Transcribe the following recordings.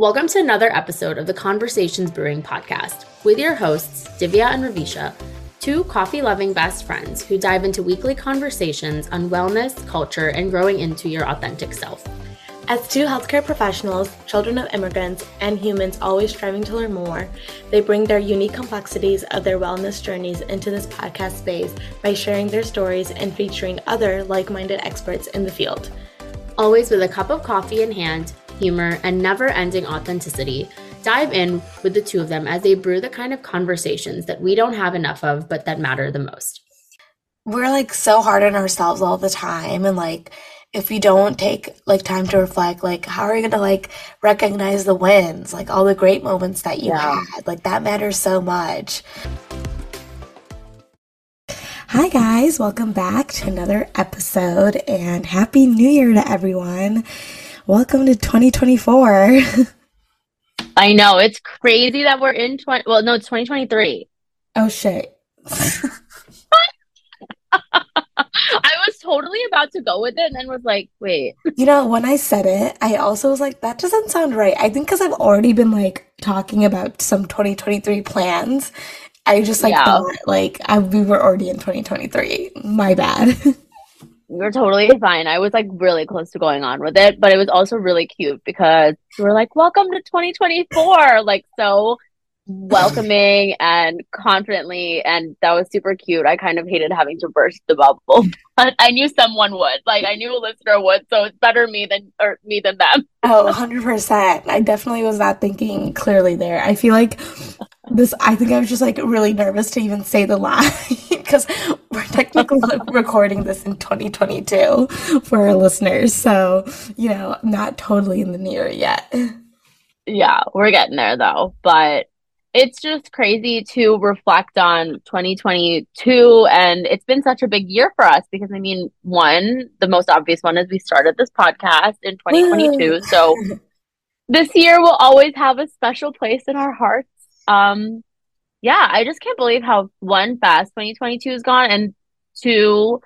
Welcome to another episode of the Conversations Brewing podcast with your hosts, Divya and Ravisha, two coffee loving best friends who dive into weekly conversations on wellness, culture, and growing into your authentic self. As two healthcare professionals, children of immigrants, and humans always striving to learn more, they bring their unique complexities of their wellness journeys into this podcast space by sharing their stories and featuring other like minded experts in the field. Always with a cup of coffee in hand, humor, and never ending authenticity. Dive in with the two of them as they brew the kind of conversations that we don't have enough of, but that matter the most. We're like so hard on ourselves all the time. And like, if you don't take like time to reflect, like, how are you going to like recognize the wins, like all the great moments that you yeah. had? Like, that matters so much. Hi, guys. Welcome back to another episode and Happy New Year to everyone. Welcome to 2024. I know. It's crazy that we're in 20. Well, no, it's 2023. Oh, shit. I was totally about to go with it and then was like, wait. You know, when I said it, I also was like, that doesn't sound right. I think because I've already been like talking about some 2023 plans. I just like yeah. thought like I, we were already in 2023. My bad. You're totally fine. I was like really close to going on with it, but it was also really cute because we were like, "Welcome to 2024!" Like so welcoming and confidently, and that was super cute. I kind of hated having to burst the bubble, but I knew someone would. Like I knew a listener would, so it's better me than or me than them. Oh, 100 percent. I definitely was not thinking clearly there. I feel like this i think i was just like really nervous to even say the line because we're technically recording this in 2022 for our listeners. So you know not totally in the near yet. Yeah we're getting there though. But it's just crazy to reflect on 2022 and it's been such a big year for us because i mean one the most obvious one is we started this podcast in 2022 so this year will always have a special place in our hearts. Um, yeah, I just can't believe how one fast 2022 is gone and two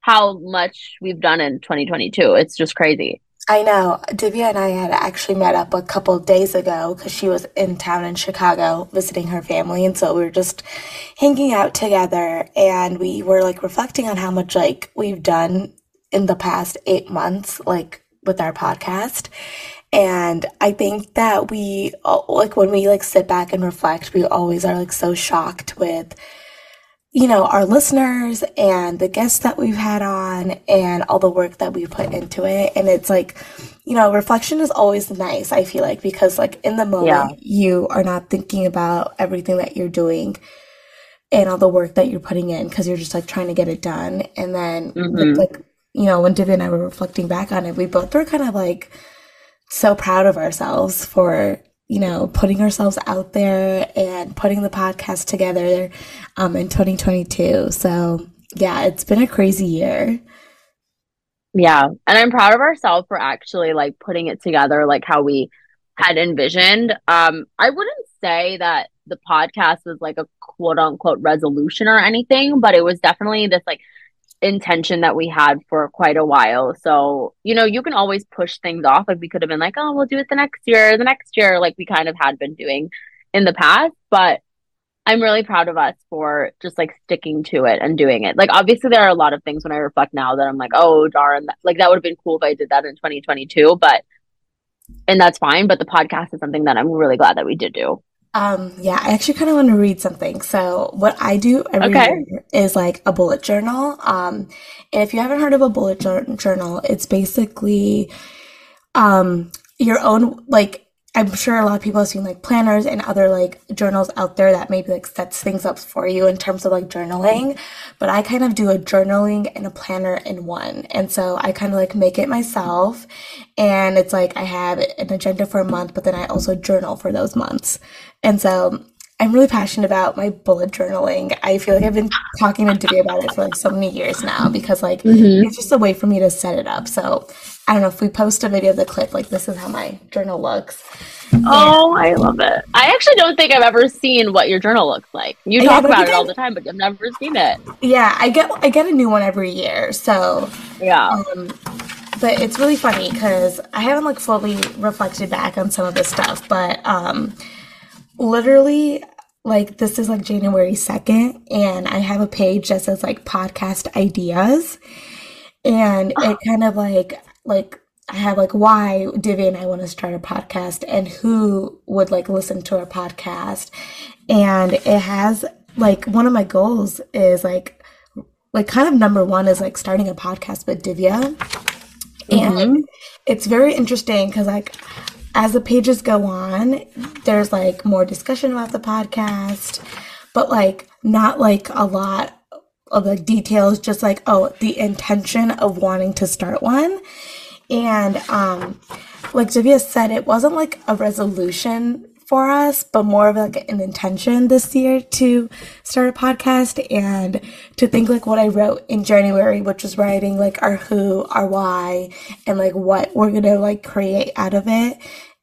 how much we've done in 2022. It's just crazy. I know. Divya and I had actually met up a couple days ago because she was in town in Chicago visiting her family. And so we were just hanging out together and we were like reflecting on how much like we've done in the past eight months, like with our podcast. And I think that we, like, when we like sit back and reflect, we always are like so shocked with, you know, our listeners and the guests that we've had on and all the work that we put into it. And it's like, you know, reflection is always nice, I feel like, because like in the moment, yeah. you are not thinking about everything that you're doing and all the work that you're putting in because you're just like trying to get it done. And then, mm-hmm. like, you know, when Divya and I were reflecting back on it, we both were kind of like, so proud of ourselves for you know putting ourselves out there and putting the podcast together um, in 2022 so yeah it's been a crazy year. Yeah. And i'm proud of ourselves for actually like putting it together like how we had envisioned. Um i wouldn't say that the podcast was like a quote unquote resolution or anything but it was definitely this like intention that we had for quite a while. So, you know, you can always push things off. Like we could have been like, oh, we'll do it the next year, the next year, like we kind of had been doing in the past. But I'm really proud of us for just like sticking to it and doing it. Like, obviously, there are a lot of things when I reflect now that I'm like, oh, darn, like that would have been cool if I did that in 2022. But, and that's fine. But the podcast is something that I'm really glad that we did do. Um, yeah, I actually kind of want to read something. So what I do every okay. year is like a bullet journal. Um, and if you haven't heard of a bullet journal, it's basically, um, your own, like I'm sure a lot of people have seen like planners and other like journals out there that maybe like sets things up for you in terms of like journaling. But I kind of do a journaling and a planner in one. And so I kind of like make it myself. And it's like I have an agenda for a month, but then I also journal for those months. And so I'm really passionate about my bullet journaling. I feel like I've been talking to Divya about it for like so many years now because like mm-hmm. it's just a way for me to set it up. So I don't know if we post a video of the clip, like this is how my journal looks. Oh, I love it. I actually don't think I've ever seen what your journal looks like. You talk yeah, about it all the time, but I've never seen it. Yeah, I get I get a new one every year. So yeah. Um, but it's really funny because I haven't like fully reflected back on some of this stuff, but um literally like this is like January 2nd and I have a page that says like podcast ideas. And it kind of like like I have like why Divya and I want to start a podcast and who would like listen to our podcast. And it has like one of my goals is like like kind of number one is like starting a podcast with Divya. Mm-hmm. and it's very interesting because like as the pages go on, there's like more discussion about the podcast, but like not like a lot of like details, just like, oh, the intention of wanting to start one. And um like Divya said, it wasn't like a resolution for us, but more of like an intention this year to start a podcast and to think like what I wrote in January, which was writing like our who, our why, and like what we're gonna like create out of it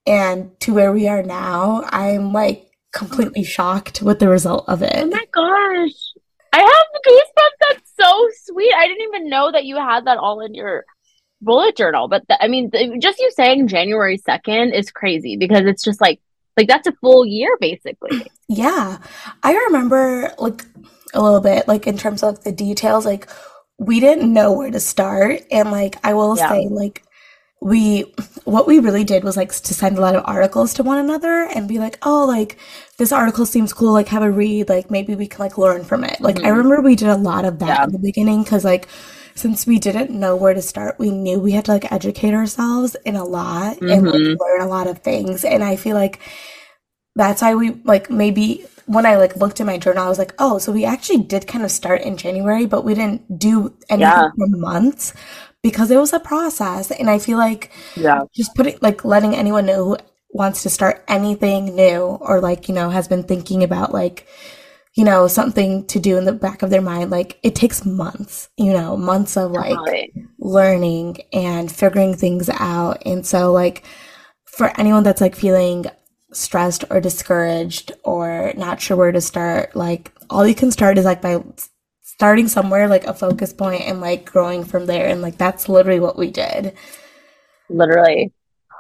and to where we are now, I'm like completely shocked with the result of it. Oh my gosh. I have goosebumps. That's so sweet. I didn't even know that you had that all in your bullet journal. But I mean, just you saying January 2nd is crazy because it's just like, like that's a full year basically. Yeah. I remember like a little bit, like in terms of like the details, like we didn't know where to start. And like, I will yeah. say, like, we what we really did was like to send a lot of articles to one another and be like oh like this article seems cool like have a read like maybe we can like learn from it like mm-hmm. i remember we did a lot of that yeah. in the beginning because like since we didn't know where to start we knew we had to like educate ourselves in a lot mm-hmm. and like, mm-hmm. learn a lot of things and i feel like that's why we like maybe when I like looked at my journal, I was like, oh, so we actually did kind of start in January, but we didn't do anything yeah. for months because it was a process. And I feel like yeah, just putting like letting anyone know who wants to start anything new or like, you know, has been thinking about like, you know, something to do in the back of their mind, like it takes months, you know, months of like right. learning and figuring things out. And so like for anyone that's like feeling stressed or discouraged or not sure where to start, like all you can start is like by starting somewhere like a focus point and like growing from there and like that's literally what we did literally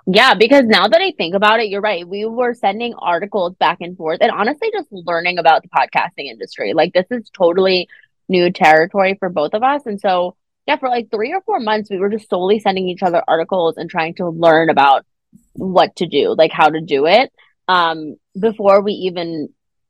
yeah because now that i think about it you're right. We were sending articles back and forth and honestly just learning about the podcasting industry. Like this is totally new territory for both of us. And so yeah for like three or four months we were just solely sending each other articles and trying to learn about what to do like how to do it um before we even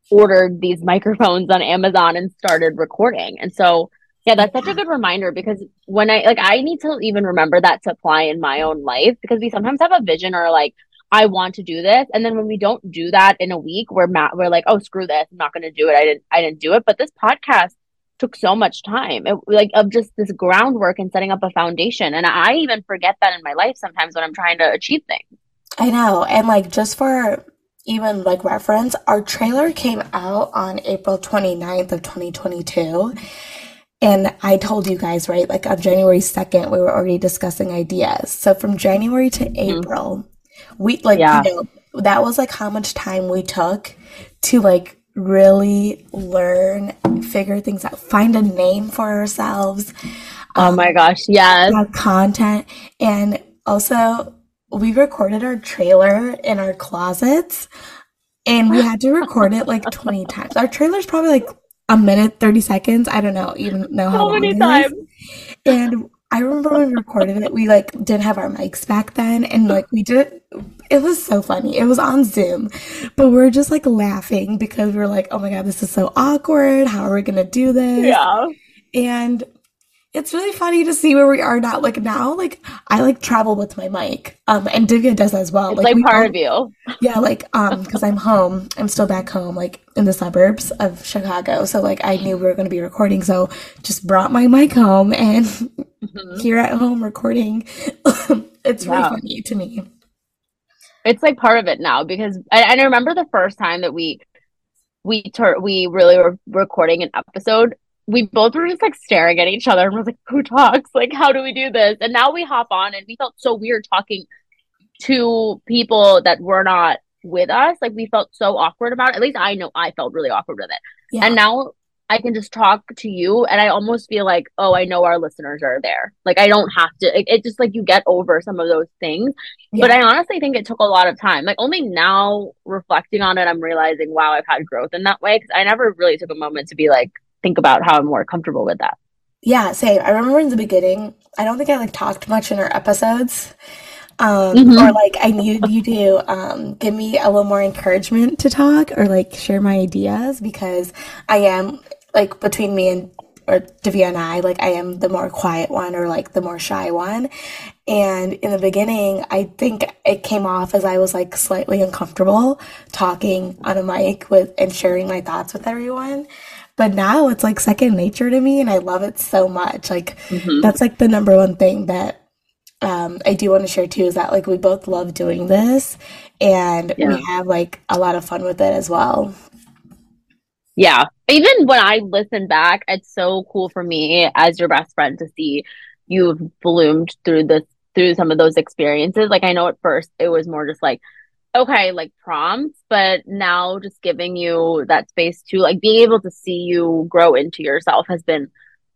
ordered these microphones on Amazon and started recording. And so, yeah, that's such a good reminder because when I like, I need to even remember that to apply in my own life because we sometimes have a vision or like, I want to do this. And then when we don't do that in a week, we're ma- we're like, oh, screw this. I'm not going to do it. I didn't, I didn't do it. But this podcast took so much time, it, like of just this groundwork and setting up a foundation. And I even forget that in my life sometimes when I'm trying to achieve things. I know. And like just for even like reference, our trailer came out on April 29th of 2022. And I told you guys, right, like on January 2nd, we were already discussing ideas. So from January to mm-hmm. April, we like, yeah. you know, that was like how much time we took to like really learn, figure things out, find a name for ourselves. Oh um, my gosh, yes. Content. And also we recorded our trailer in our closets and we had to record it like 20 times. Our trailer's probably like a minute, 30 seconds. I don't know, even know how, how many times. And I remember when we recorded it, we like didn't have our mics back then and like we did it was so funny. It was on Zoom, but we are just like laughing because we are like, oh my god, this is so awkward. How are we gonna do this? Yeah. And it's really funny to see where we are now. Like now, like I like travel with my mic. Um, and Divya does as well. It's like, like part of you. Yeah, like um, because I'm home. I'm still back home, like in the suburbs of Chicago. So like I knew we were going to be recording, so just brought my mic home and mm-hmm. here at home recording. it's really funny to me. It's like part of it now because and I remember the first time that we we tur- we really were recording an episode we both were just like staring at each other and was like, who talks? Like, how do we do this? And now we hop on and we felt so weird talking to people that were not with us. Like, we felt so awkward about it. At least I know I felt really awkward with it. Yeah. And now I can just talk to you and I almost feel like, oh, I know our listeners are there. Like, I don't have to, it, it just like you get over some of those things. Yeah. But I honestly think it took a lot of time. Like, only now reflecting on it, I'm realizing, wow, I've had growth in that way. Cause I never really took a moment to be like, think about how I'm more comfortable with that. Yeah, same. I remember in the beginning, I don't think I like talked much in our episodes. Um, mm-hmm. or like I need you to um, give me a little more encouragement to talk or like share my ideas because I am like between me and or Divya and I, like I am the more quiet one or like the more shy one. And in the beginning, I think it came off as I was like slightly uncomfortable talking on a mic with and sharing my thoughts with everyone. But now it's like second nature to me and I love it so much. Like mm-hmm. that's like the number one thing that um, I do want to share too is that like we both love doing this and yeah. we have like a lot of fun with it as well. Yeah. Even when I listen back, it's so cool for me as your best friend to see you've bloomed through this through some of those experiences. Like I know at first it was more just like okay, like prompts, but now just giving you that space to like being able to see you grow into yourself has been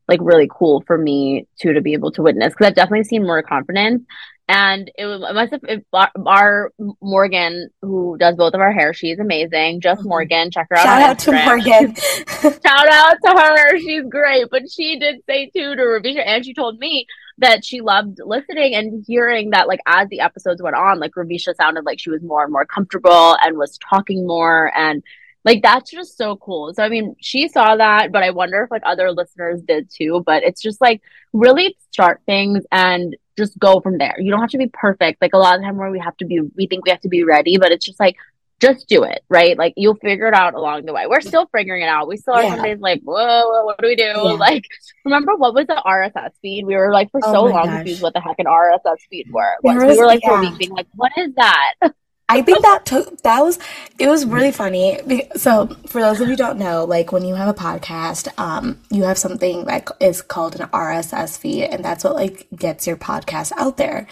like really cool for me too to be able to witness because I've definitely seen more confidence. And it, was, it must have if our Morgan, who does both of our hair, she's amazing. Just mm-hmm. Morgan, check her out. Shout out Instagram. to Morgan. Shout out to her. She's great. But she did say too to Ravisha, and she told me that she loved listening and hearing that like as the episodes went on like Ravisha sounded like she was more and more comfortable and was talking more and like that's just so cool. So I mean, she saw that, but I wonder if like other listeners did too, but it's just like really start things and just go from there. You don't have to be perfect. Like a lot of the time where we have to be we think we have to be ready, but it's just like just do it, right? Like you'll figure it out along the way. We're still figuring it out. We still are yeah. some days like, whoa, what do we do? Yeah. Like, remember what was the RSS feed? We were like for oh so long confused what the heck an RSS feed were. We were like yeah. for a week being like, what is that? I think that took that was it was really funny. So for those of you don't know, like when you have a podcast, um, you have something that is called an RSS feed, and that's what like gets your podcast out there.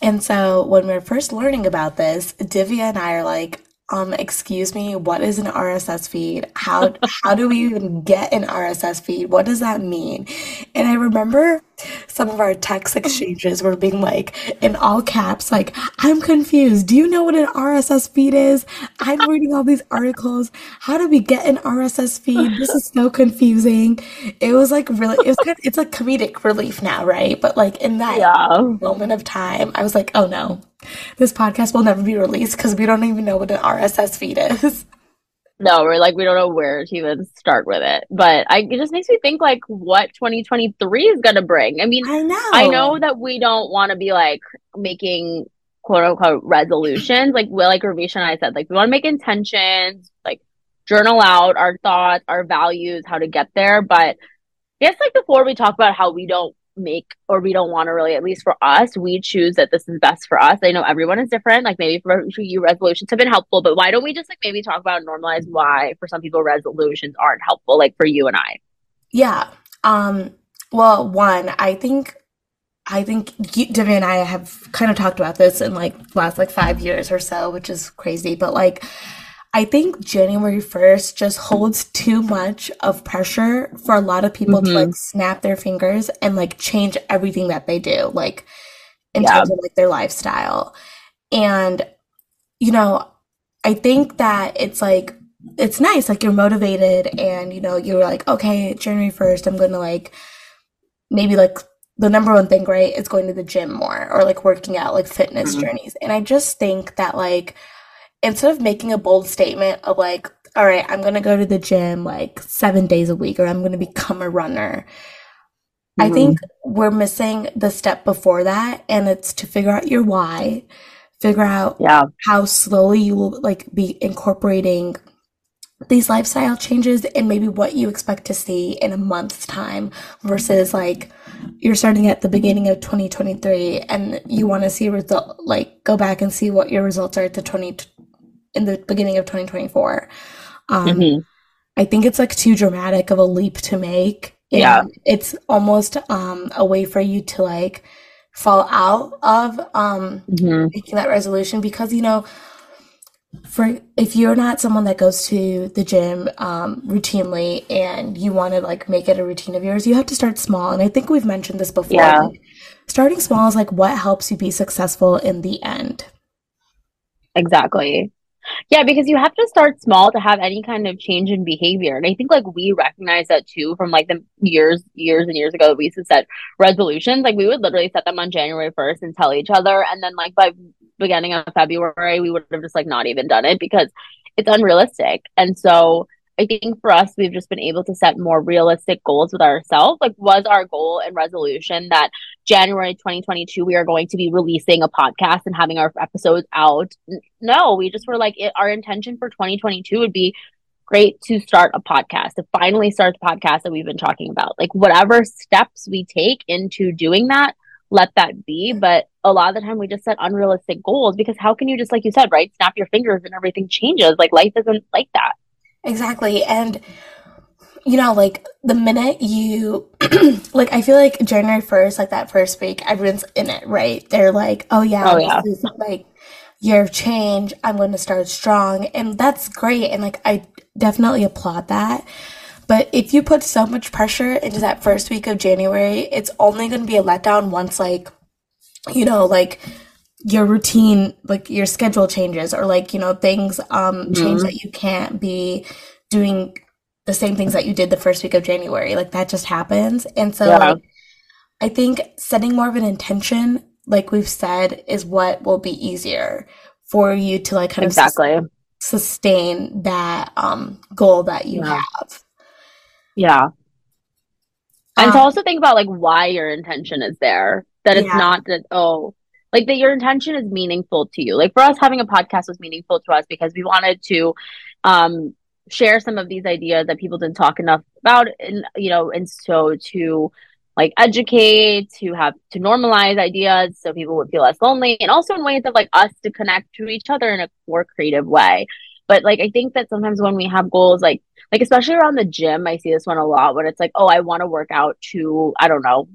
And so when we are first learning about this, Divya and I are like, um, excuse me, what is an RSS feed? How how do we even get an RSS feed? What does that mean? And I remember some of our text exchanges were being like in all caps, like, I'm confused. Do you know what an RSS feed is? I'm reading all these articles. How do we get an RSS feed? This is so confusing. It was like really it was kind of, it's like comedic relief now, right? But like in that yeah. moment of time, I was like, oh no, this podcast will never be released because we don't even know what an RSS feed is. No, we're like we don't know where to even start with it. But I it just makes me think like what 2023 is gonna bring. I mean, I know, I know that we don't want to be like making quote unquote resolutions. like we like Ravisha and I said, like we want to make intentions, like journal out our thoughts, our values, how to get there. But I guess like before we talk about how we don't make or we don't want to really at least for us we choose that this is best for us i know everyone is different like maybe for you resolutions have been helpful but why don't we just like maybe talk about normalize why for some people resolutions aren't helpful like for you and i yeah um well one i think I think Divya and I have kind of talked about this in like last like five years or so, which is crazy. But like, I think January 1st just holds too much of pressure for a lot of people mm-hmm. to like snap their fingers and like change everything that they do, like in yeah. terms of like their lifestyle. And, you know, I think that it's like, it's nice, like you're motivated and, you know, you're like, okay, January 1st, I'm going to like, maybe like the number one thing, right, is going to the gym more or like working out, like fitness mm-hmm. journeys. And I just think that like, instead of making a bold statement of like, all right, I'm going to go to the gym like seven days a week or I'm going to become a runner, I mm-hmm. think we're missing the step before that, and it's to figure out your why, figure out Yeah. how slowly you will like be incorporating these lifestyle changes and maybe what you expect to see in a month's time versus like you're starting at the beginning of 2023 and you want to see result like go back and see what your results are at the 20 in the beginning of 2024 um Mhm. I think it's like too dramatic of a leap to make. And Yeah. It's almost um a way for you to like fall out of um Mhm. making that resolution because you know for if you're not someone that goes to the gym um routinely and you want to like make it a routine of yours, you have to start small. And I think we've mentioned this before. Yeah. like, starting small is like what helps you be successful in the end. Exactly. Yeah, because you have to start small to have any kind of change in behavior. And I think like we recognize that too from like the years, years and years ago that we used to set resolutions. Like we would literally set them on January 1st and tell each other. And then like by beginning of February, we would have just like not even done it because it's unrealistic. And so I think for us, we've just been able to set more realistic goals with ourselves. Like was our goal and resolution that January 2022, we are going to be releasing a podcast and having our episodes out. No, we just were like, it, our intention for 2022 would be great to start a podcast, to finally start the podcast that we've been talking about. Like, whatever steps we take into doing that, let that be. But a lot of the time, we just set unrealistic goals because how can you just, like you said, right, snap your fingers and everything changes? Like, life isn't like that. Exactly. And you know, like the minute you like I feel like January 1st, like that first week, everyone's in it, right? They're like, "Oh yeah, Oh, yeah. this is like year of change. I'm going to start strong." And that's great and like I definitely applaud that. But if you put so much pressure into that first week of January, it's only going to be a letdown once like you know, like your routine, like your schedule changes or like, you know, things um change Mhm. that you can't be doing the same things that you did the first week of January. Like that just happens. And so Yeah. like I think setting more of an intention, like we've said, is what will be easier for you to like kind of sus- sustain that um goal that you Yeah. have. Yeah. And to Um, also think about like why your intention is there. That it's Yeah. not that, oh, like that your intention is meaningful to you. Like for us, having a podcast was meaningful to us because we wanted to um share some of these ideas that people didn't talk enough about and you know, and so to like educate, to have to normalize ideas so people would feel less lonely and also in ways of like us to connect to each other in a more creative way. But like I think that sometimes when we have goals like like especially around the gym, I see this one a lot when it's like, oh, I want to work out to, I don't know,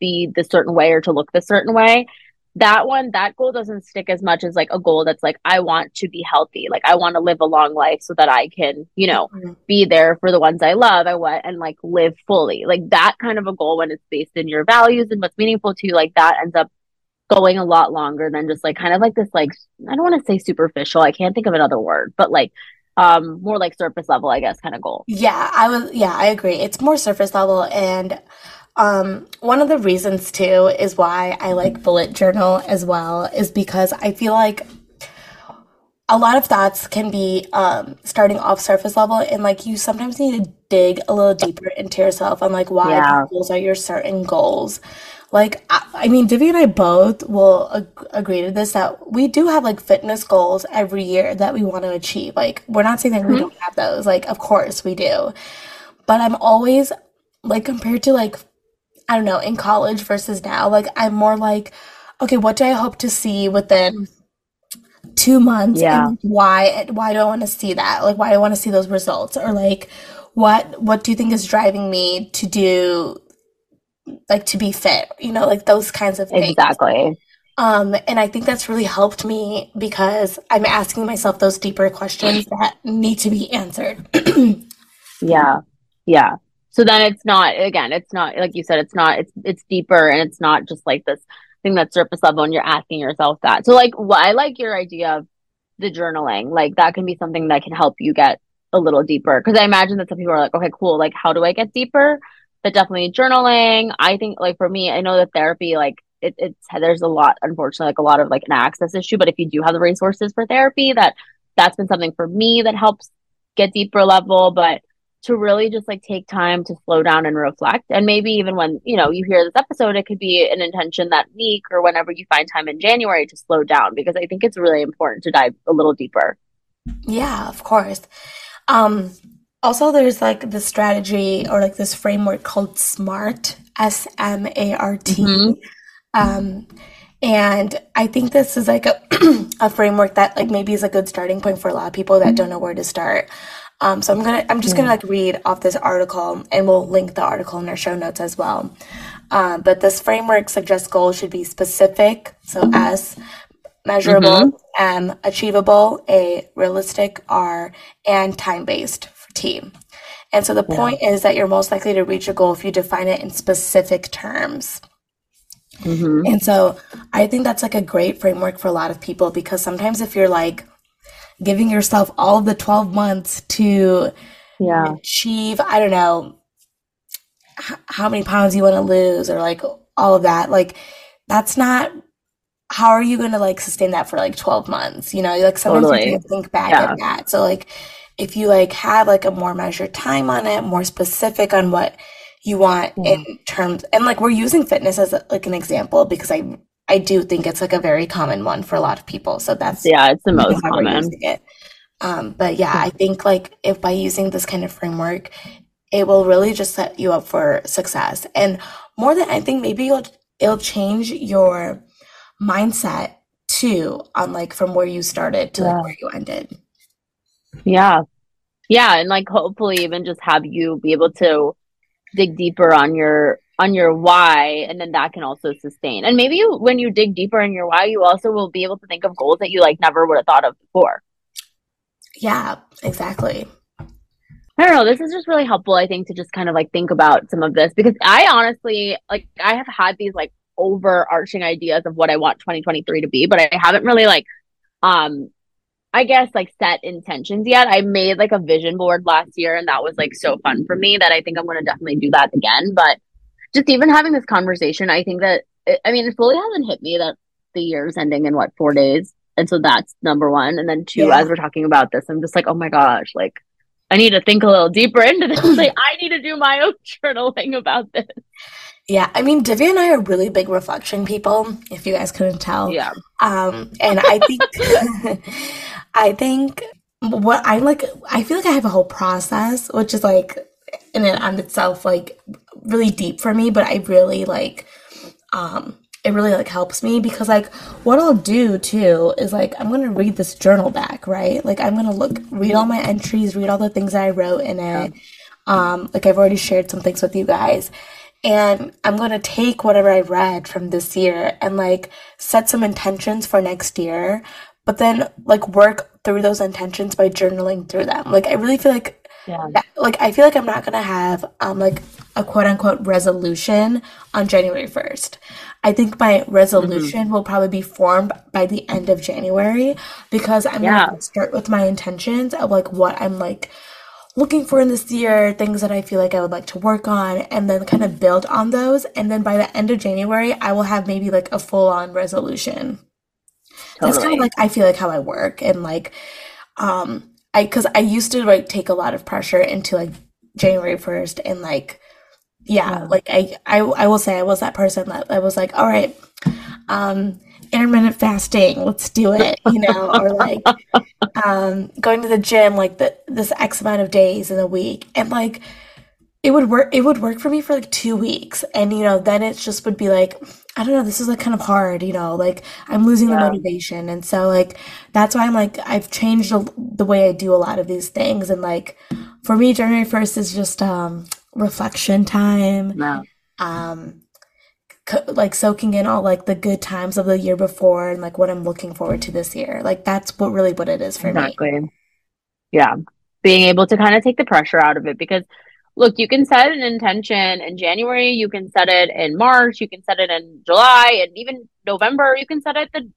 be the certain way or to look the certain way. That one, that goal doesn't stick as much as like a goal that's like, I want to be healthy. Like I want to live a long life so that I can, you know, Mhm. be there for the ones I love. I want and like live fully. Like that kind of a goal when it's based in your values and what's meaningful to you, like that ends up going a lot longer than just like kind of like this like I don't want to say superficial. I can't think of another word, but like um more like surface level, I guess, kind of goal. Yeah, I was yeah, I agree. It's more surface level and um one of the reasons too is why I like bullet journal as well is because I feel like a lot of thoughts can be um starting off surface level and like you sometimes need to dig a little deeper into yourself on like why Yeah. goals are your certain goals. Like I, I mean, Divya and I both will ag- agree to this that we do have like fitness goals every year that we want to achieve. Like we're not saying that we Mhm. don't have those. Like of course we do. But I'm always like compared to like I don't know, in college versus now, like I'm more like, okay, what do I hope to see within two months? Yeah. And why why do I want to see that? Like why do I want to see those results? Or like what what do you think is driving me to do like to be fit? You know, like those kinds of things. Exactly. Um, and I think that's really helped me because I'm asking myself those deeper questions that need to be answered. Yeah. Yeah. So then it's not again, it's not like you said, it's not it's it's deeper and it's not just like this thing that's surface level and you're asking yourself that. So like I like your idea of the journaling. Like that can be something that can help you get a little deeper. Cause I imagine that some people are like, okay, cool, like how do I get deeper? But definitely journaling. I think like for me, I know that therapy, like it, it's there's a lot, unfortunately, like a lot of like an access issue. But if you do have the resources for therapy, that that's been something for me that helps get deeper level. But to really just like take time to slow down and reflect. And maybe even when, you know, you hear this episode, it could be an intention that week or whenever you find time in January to slow down because I think it's really important to dive a little deeper. Yeah, of course. Um, also, there's like the strategy or like this framework called SMART, S M A R T. Mm-hmm. Um, and I think this is like a, a framework that like maybe is a good starting point for a lot of people that don't know where to start. Um, so I'm gonna I'm just gonna like read off this article, and we'll link the article in our show notes as well. Um, but this framework suggests goals should be specific, so S, measurable, mm-hmm. M, achievable, A, realistic, R, and time based for T. And so the yeah. point is that you're most likely to reach a goal if you define it in specific terms. Mm-hmm. And so I think that's like a great framework for a lot of people because sometimes if you're like giving yourself all of the 12 months to yeah. achieve, I don't know, h- how many pounds you want to lose or like all of that. Like, that's not how are you going to like sustain that for like 12 months? You know, like sometimes totally. you can think back yeah. at that. So, like, if you like have like a more measured time on it, more specific on what you want yeah. in terms, and like we're using fitness as like an example because I I do think it's like a very common one for a lot of people. So that's yeah, it's the most common. Um, but yeah, I think like if by using this kind of framework, it will really just set you up for success. And more than anything, maybe it'll it'll change your mindset too on like from where you started to yeah. like where you ended. Yeah. Yeah. And like hopefully even just have you be able to dig deeper on your on your why and then that can also sustain and maybe you when you dig deeper in your why you also will be able to think of goals that you like never would have thought of before yeah exactly I don't know. This is just really helpful, I think, to just kind of like think about some of this because I honestly, like, I have had these like overarching ideas of what I want 2023 to be, but I haven't really like, um, I guess like set intentions yet. I made like a vision board last year and that was like so fun for me that I think I'm going to definitely do that again. But just even having this conversation, I think that it, I mean, it fully hasn't hit me that the year's ending in what four days, and so that's number one. And then two, yeah. as we're talking about this, I'm just like, oh my gosh, like I need to think a little deeper into this. like I need to do my own journaling about this. Yeah, I mean, Divya and I are really big reflection people. If you guys couldn't tell, yeah. Um, and I think, I think what I like, I feel like I have a whole process, which is like in and on itself like really deep for me, but I really like um it really like helps me because like what I'll do too is like I'm gonna read this journal back, right? Like I'm gonna look read all my entries, read all the things that I wrote in it. Um, like I've already shared some things with you guys. And I'm gonna take whatever I read from this year and like set some intentions for next year, but then like work through those intentions by journaling through them. Like I really feel like yeah. Like I feel like I'm not gonna have um like a quote unquote resolution on January first. I think my resolution mm-hmm. will probably be formed by the end of January because I'm yeah. gonna start with my intentions of like what I'm like looking for in this year, things that I feel like I would like to work on, and then kind of build on those. And then by the end of January, I will have maybe like a full on resolution. Totally. That's kind of like I feel like how I work and like um I because I used to like take a lot of pressure into like January first and like yeah, yeah, like I, I I will say I was that person that I was like, all right, um, intermittent fasting, let's do it, you know, or like um going to the gym like the this X amount of days in a week. And like it would work it would work for me for like two weeks and you know then it just would be like i don't know this is like kind of hard you know like i'm losing yeah. the motivation and so like that's why i'm like i've changed the way i do a lot of these things and like for me january 1st is just um reflection time um co- like soaking in all like the good times of the year before and like what i'm looking forward to this year like that's what really what it is for exactly. me yeah being able to kind of take the pressure out of it because look, you can set an intention in January, you can set it in March, you can set it in July, and even November. You can set it the.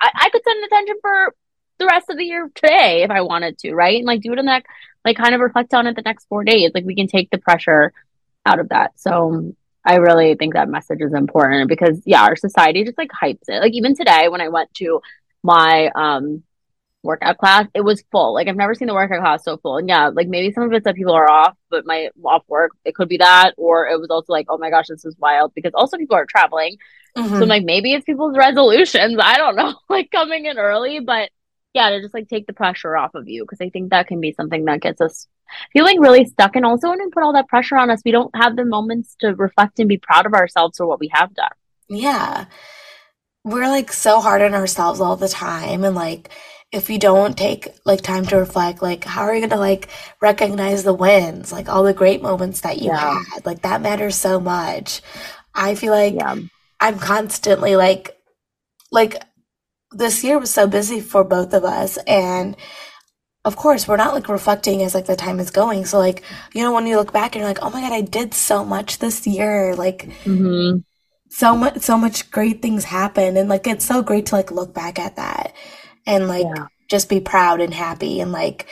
I, I could set an intention for the rest of the year today if I wanted to, right? And like do it in that, like kind of reflect on it the next four days. Like we can take the pressure out of that. So I really think that message is important because yeah, our society just like hypes it. Like even today when I went to my um workout class, it was full. Like I've never seen the workout class so full. And yeah, like maybe some of it's that people are off, but my off work, it could be that, or it was also like, oh my gosh, this is wild because also people are traveling. Mm-hmm. So like maybe it's people's resolutions. I don't know, like coming in early, but yeah, to just like take the pressure off of you because I think that can be something that gets us feeling really stuck. And also when we put all that pressure on us, we don't have the moments to reflect and be proud of ourselves for what we have done. Yeah. We're like so hard on ourselves all the time and like if you don't take like time to reflect, like how are you gonna like recognize the wins, like all the great moments that you yeah. had? Like that matters so much. I feel like yeah. I'm constantly like like this year was so busy for both of us and of course we're not like reflecting as like the time is going so like you know when you look back and you're like oh my god i did so much this year like mm-hmm. so much so much great things happen and like it's so great to like look back at that and like yeah. just be proud and happy and like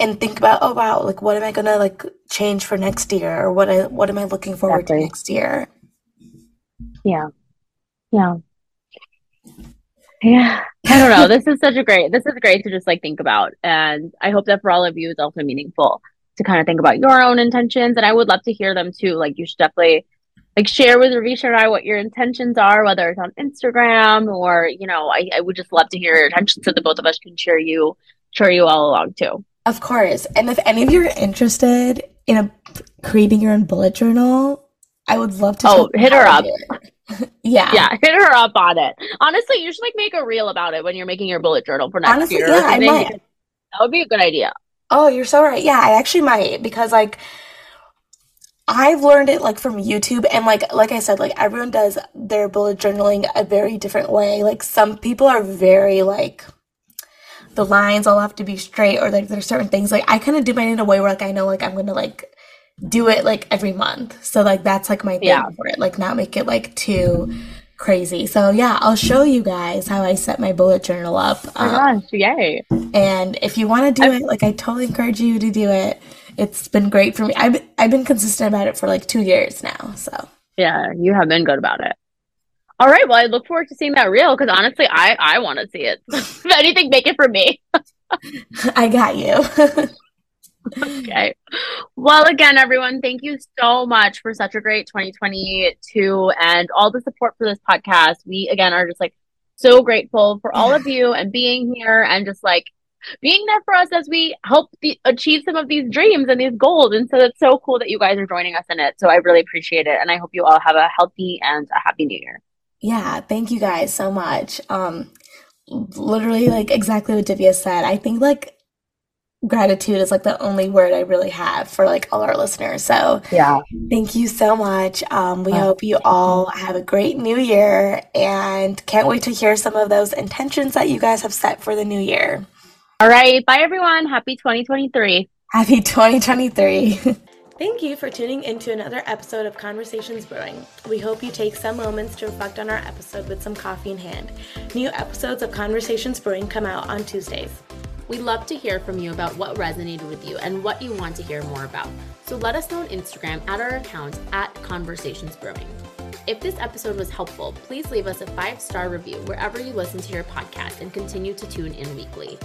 and think about oh wow like what am i gonna like change for next year or what I, what am i looking forward exactly. to next year yeah yeah yeah i don't know this is such a great this is great to just like think about and i hope that for all of you it's also meaningful to kind of think about your own intentions and i would love to hear them too like you should definitely like share with Ravisha and I what your intentions are, whether it's on Instagram or, you know, I, I would just love to hear your intentions so the both of us can share you, share you all along too. Of course. And if any of you are interested in a, creating your own bullet journal, I would love to. Oh, hit her up. yeah. Yeah. Hit her up on it. Honestly, you should like make a reel about it when you're making your bullet journal for next Honestly, year. Yeah, I might. That would be a good idea. Oh, you're so right. Yeah, I actually might because like I've learned it like from YouTube and like like I said like everyone does their bullet journaling a very different way. Like some people are very like the lines all have to be straight or like there's certain things like I kind of do mine in a way where like I know like I'm going to like do it like every month. So like that's like my thing yeah. for it. Like not make it like too crazy. So yeah, I'll show you guys how I set my bullet journal up. Oh um, gosh, yay. And if you want to do I'm- it, like I totally encourage you to do it it's been great for me. I've I've been consistent about it for like two years now. So yeah, you have been good about it. All right. Well, I look forward to seeing that reel because honestly, I I want to see it. if anything, make it for me. I got you. okay. Well, again, everyone, thank you so much for such a great 2022 and all the support for this podcast. We again are just like so grateful for all of you and being here and just like being there for us as we help the, achieve some of these dreams and these goals. And so it's so cool that you guys are joining us in it. So I really appreciate it. And I hope you all have a healthy and a happy new year. Yeah. Thank you guys so much. Um, literally like exactly what Divya said. I think like gratitude is like the only word I really have for like all our listeners. So yeah, thank you so much. Um, we hope you all have a great new year and can't wait to hear some of those intentions that you guys have set for the new year. All right. Bye, everyone. Happy 2023. Happy 2023. Thank you for tuning into another episode of Conversations Brewing. We hope you take some moments to reflect on our episode with some coffee in hand. New episodes of Conversations Brewing come out on Tuesdays. We'd love to hear from you about what resonated with you and what you want to hear more about. So let us know on Instagram at our account at Conversations Brewing. If this episode was helpful, please leave us a five star review wherever you listen to your podcast and continue to tune in weekly.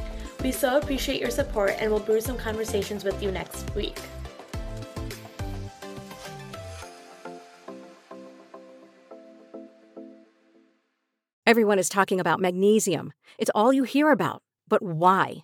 We so appreciate your support and we'll brew some conversations with you next week. Everyone is talking about magnesium. It's all you hear about. But why?